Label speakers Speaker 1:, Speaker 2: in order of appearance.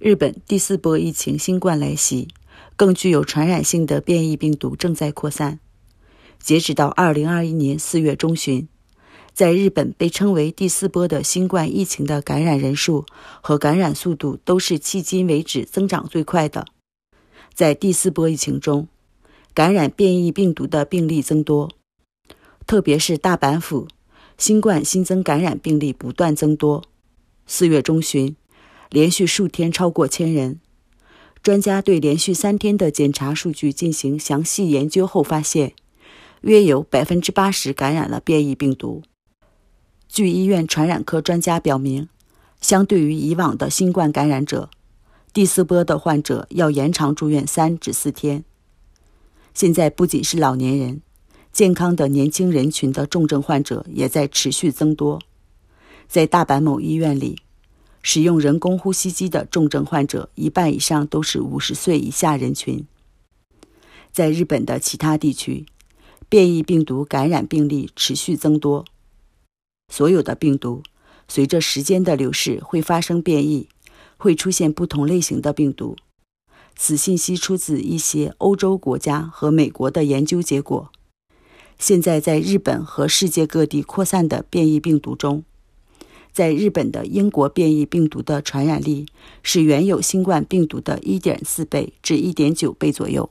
Speaker 1: 日本第四波疫情新冠来袭，更具有传染性的变异病毒正在扩散。截止到二零二一年四月中旬，在日本被称为第四波的新冠疫情的感染人数和感染速度都是迄今为止增长最快的。在第四波疫情中，感染变异病毒的病例增多，特别是大阪府，新冠新增感染病例不断增多。四月中旬。连续数天超过千人，专家对连续三天的检查数据进行详细研究后发现，约有百分之八十感染了变异病毒。据医院传染科专家表明，相对于以往的新冠感染者，第四波的患者要延长住院三至四天。现在不仅是老年人，健康的年轻人群的重症患者也在持续增多。在大阪某医院里。使用人工呼吸机的重症患者，一半以上都是五十岁以下人群。在日本的其他地区，变异病毒感染病例持续增多。所有的病毒随着时间的流逝会发生变异，会出现不同类型的病毒。此信息出自一些欧洲国家和美国的研究结果。现在在日本和世界各地扩散的变异病毒中。在日本的英国变异病毒的传染力是原有新冠病毒的一点四倍至一点九倍左右。